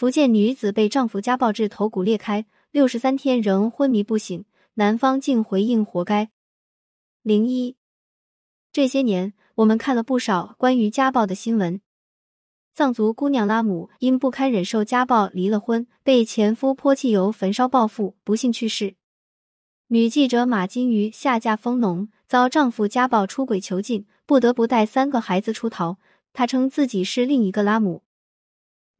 福建女子被丈夫家暴致头骨裂开，六十三天仍昏迷不醒，男方竟回应活该。零一，这些年我们看了不少关于家暴的新闻。藏族姑娘拉姆因不堪忍受家暴离了婚，被前夫泼汽油焚烧报复，不幸去世。女记者马金鱼下嫁丰农，遭丈夫家暴出轨囚禁，不得不带三个孩子出逃。她称自己是另一个拉姆。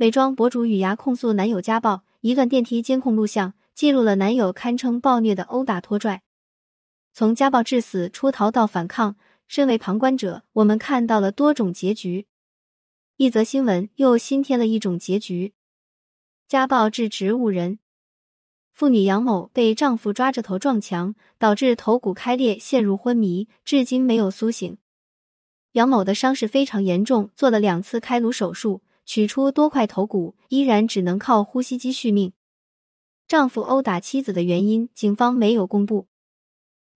美妆博主雨芽控诉男友家暴，一段电梯监控录像记录了男友堪称暴虐的殴打拖拽。从家暴致死、出逃到反抗，身为旁观者，我们看到了多种结局。一则新闻又新添了一种结局：家暴致植物人。妇女杨某被丈夫抓着头撞墙，导致头骨开裂，陷入昏迷，至今没有苏醒。杨某的伤势非常严重，做了两次开颅手术，取出多块头骨，依然只能靠呼吸机续命。丈夫殴打妻子的原因，警方没有公布。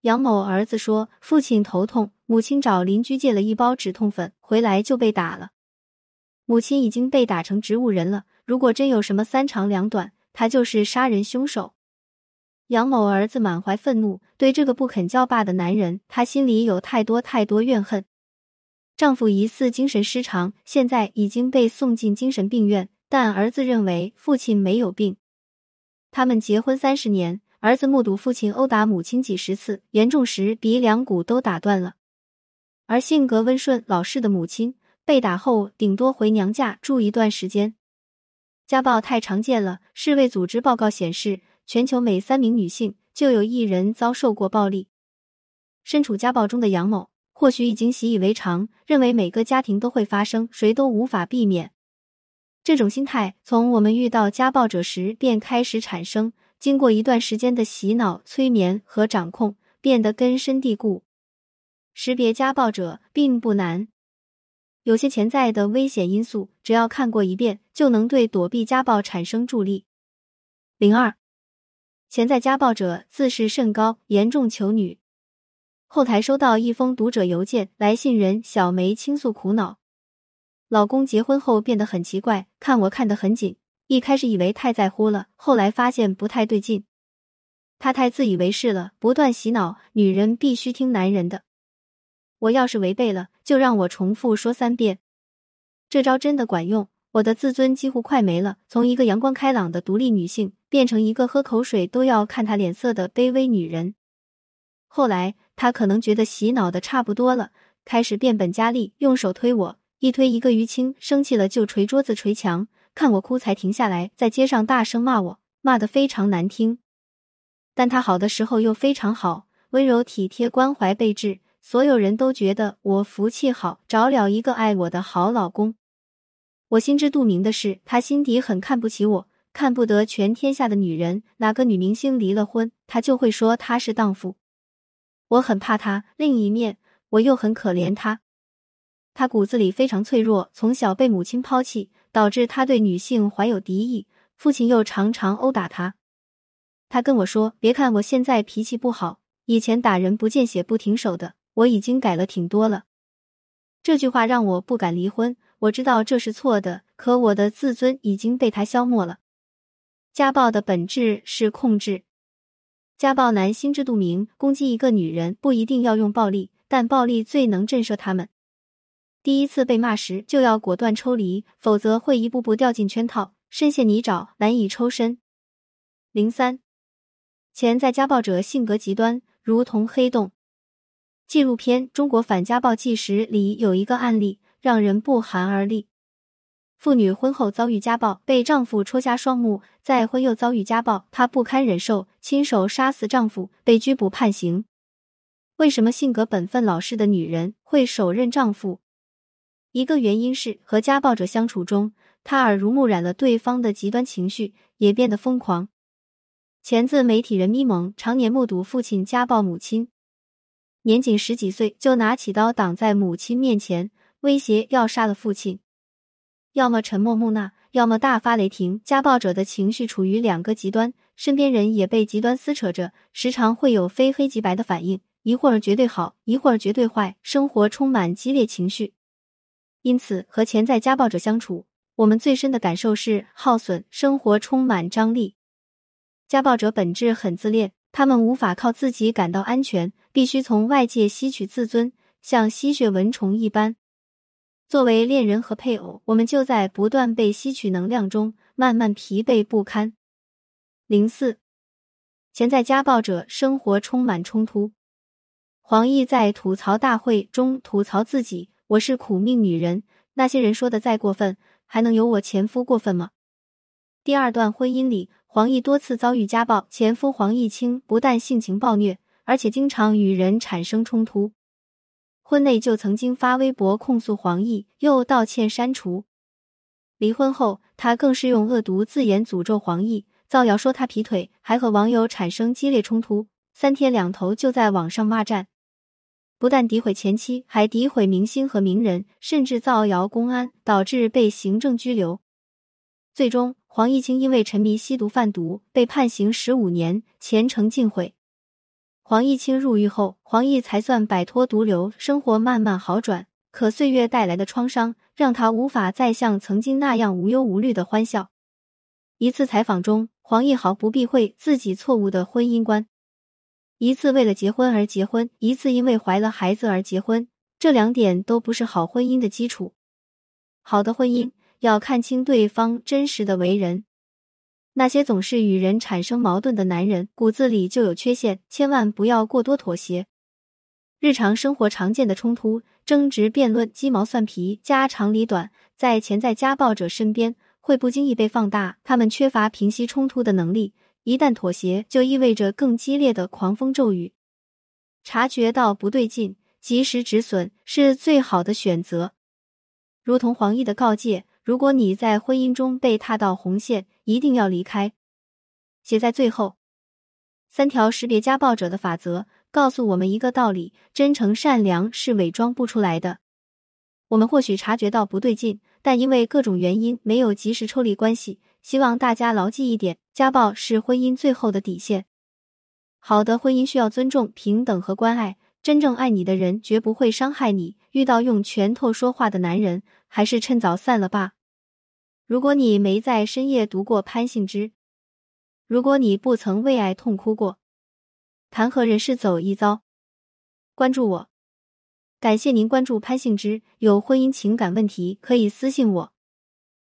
杨某儿子说，父亲头痛，母亲找邻居借了一包止痛粉，回来就被打了。母亲已经被打成植物人了。如果真有什么三长两短，他就是杀人凶手。杨某儿子满怀愤怒，对这个不肯叫爸的男人，他心里有太多太多怨恨。丈夫疑似精神失常，现在已经被送进精神病院，但儿子认为父亲没有病。他们结婚三十年，儿子目睹父亲殴打母亲几十次，严重时鼻梁骨都打断了。而性格温顺老实的母亲。被打后，顶多回娘家住一段时间。家暴太常见了。世卫组织报告显示，全球每三名女性就有一人遭受过暴力。身处家暴中的杨某，或许已经习以为常，认为每个家庭都会发生，谁都无法避免。这种心态从我们遇到家暴者时便开始产生，经过一段时间的洗脑、催眠和掌控，变得根深蒂固。识别家暴者并不难。有些潜在的危险因素，只要看过一遍，就能对躲避家暴产生助力。零二，潜在家暴者自视甚高，严重求女。后台收到一封读者邮件，来信人小梅倾诉苦恼：老公结婚后变得很奇怪，看我看得很紧。一开始以为太在乎了，后来发现不太对劲。他太自以为是了，不断洗脑女人必须听男人的。我要是违背了，就让我重复说三遍。这招真的管用，我的自尊几乎快没了。从一个阳光开朗的独立女性，变成一个喝口水都要看他脸色的卑微女人。后来他可能觉得洗脑的差不多了，开始变本加厉，用手推我，一推一个淤青。生气了就捶桌子、捶墙，看我哭才停下来。在街上大声骂我，骂得非常难听。但他好的时候又非常好，温柔体贴、关怀备至。所有人都觉得我福气好，找了一个爱我的好老公。我心知肚明的是，他心底很看不起我，看不得全天下的女人。哪个女明星离了婚，他就会说她是荡妇。我很怕他，另一面我又很可怜他。他骨子里非常脆弱，从小被母亲抛弃，导致他对女性怀有敌意。父亲又常常殴打他。他跟我说：“别看我现在脾气不好，以前打人不见血不停手的。”我已经改了挺多了，这句话让我不敢离婚。我知道这是错的，可我的自尊已经被他消磨了。家暴的本质是控制，家暴男心知肚明，攻击一个女人不一定要用暴力，但暴力最能震慑他们。第一次被骂时就要果断抽离，否则会一步步掉进圈套，深陷泥沼，难以抽身。零三，潜在家暴者性格极端，如同黑洞。纪录片《中国反家暴纪实》里有一个案例，让人不寒而栗。妇女婚后遭遇家暴，被丈夫戳瞎双目；再婚又遭遇家暴，她不堪忍受，亲手杀死丈夫，被拘捕判刑。为什么性格本分老实的女人会手刃丈夫？一个原因是和家暴者相处中，她耳濡目染了对方的极端情绪，也变得疯狂。前自媒体人咪蒙常年目睹父亲家暴母亲。年仅十几岁就拿起刀挡在母亲面前，威胁要杀了父亲，要么沉默木讷，要么大发雷霆。家暴者的情绪处于两个极端，身边人也被极端撕扯着，时常会有非黑即白的反应，一会儿绝对好，一会儿绝对坏，生活充满激烈情绪。因此，和潜在家暴者相处，我们最深的感受是耗损，生活充满张力。家暴者本质很自恋，他们无法靠自己感到安全，必须从外界吸取自尊，像吸血蚊虫一般。作为恋人和配偶，我们就在不断被吸取能量中，慢慢疲惫不堪。零四，潜在家暴者生活充满冲突。黄奕在吐槽大会中吐槽自己：“我是苦命女人，那些人说的再过分，还能有我前夫过分吗？”第二段婚姻里，黄奕多次遭遇家暴，前夫黄毅清不但性情暴虐，而且经常与人产生冲突。婚内就曾经发微博控诉黄奕，又道歉删除。离婚后，他更是用恶毒字眼诅咒黄奕，造谣说他劈腿，还和网友产生激烈冲突，三天两头就在网上骂战。不但诋毁前妻，还诋毁明星和名人，甚至造谣公安，导致被行政拘留。最终，黄毅清因为沉迷吸毒贩毒，被判刑十五年，前程尽毁。黄毅清入狱后，黄奕才算摆脱毒瘤，生活慢慢好转。可岁月带来的创伤，让他无法再像曾经那样无忧无虑的欢笑。一次采访中，黄奕毫不避讳自己错误的婚姻观：一次为了结婚而结婚，一次因为怀了孩子而结婚，这两点都不是好婚姻的基础。好的婚姻要看清对方真实的为人。那些总是与人产生矛盾的男人，骨子里就有缺陷，千万不要过多妥协。日常生活常见的冲突、争执、辩论、鸡毛蒜皮、家长里短，在潜在家暴者身边会不经意被放大。他们缺乏平息冲突的能力，一旦妥协，就意味着更激烈的狂风骤雨。察觉到不对劲，及时止损是最好的选择。如同黄奕的告诫。如果你在婚姻中被踏到红线，一定要离开。写在最后，三条识别家暴者的法则告诉我们一个道理：真诚善良是伪装不出来的。我们或许察觉到不对劲，但因为各种原因没有及时抽离关系。希望大家牢记一点：家暴是婚姻最后的底线。好的婚姻需要尊重、平等和关爱。真正爱你的人绝不会伤害你。遇到用拳头说话的男人，还是趁早散了吧。如果你没在深夜读过潘幸之，如果你不曾为爱痛哭过，谈何人世走一遭？关注我，感谢您关注潘幸之。有婚姻情感问题可以私信我。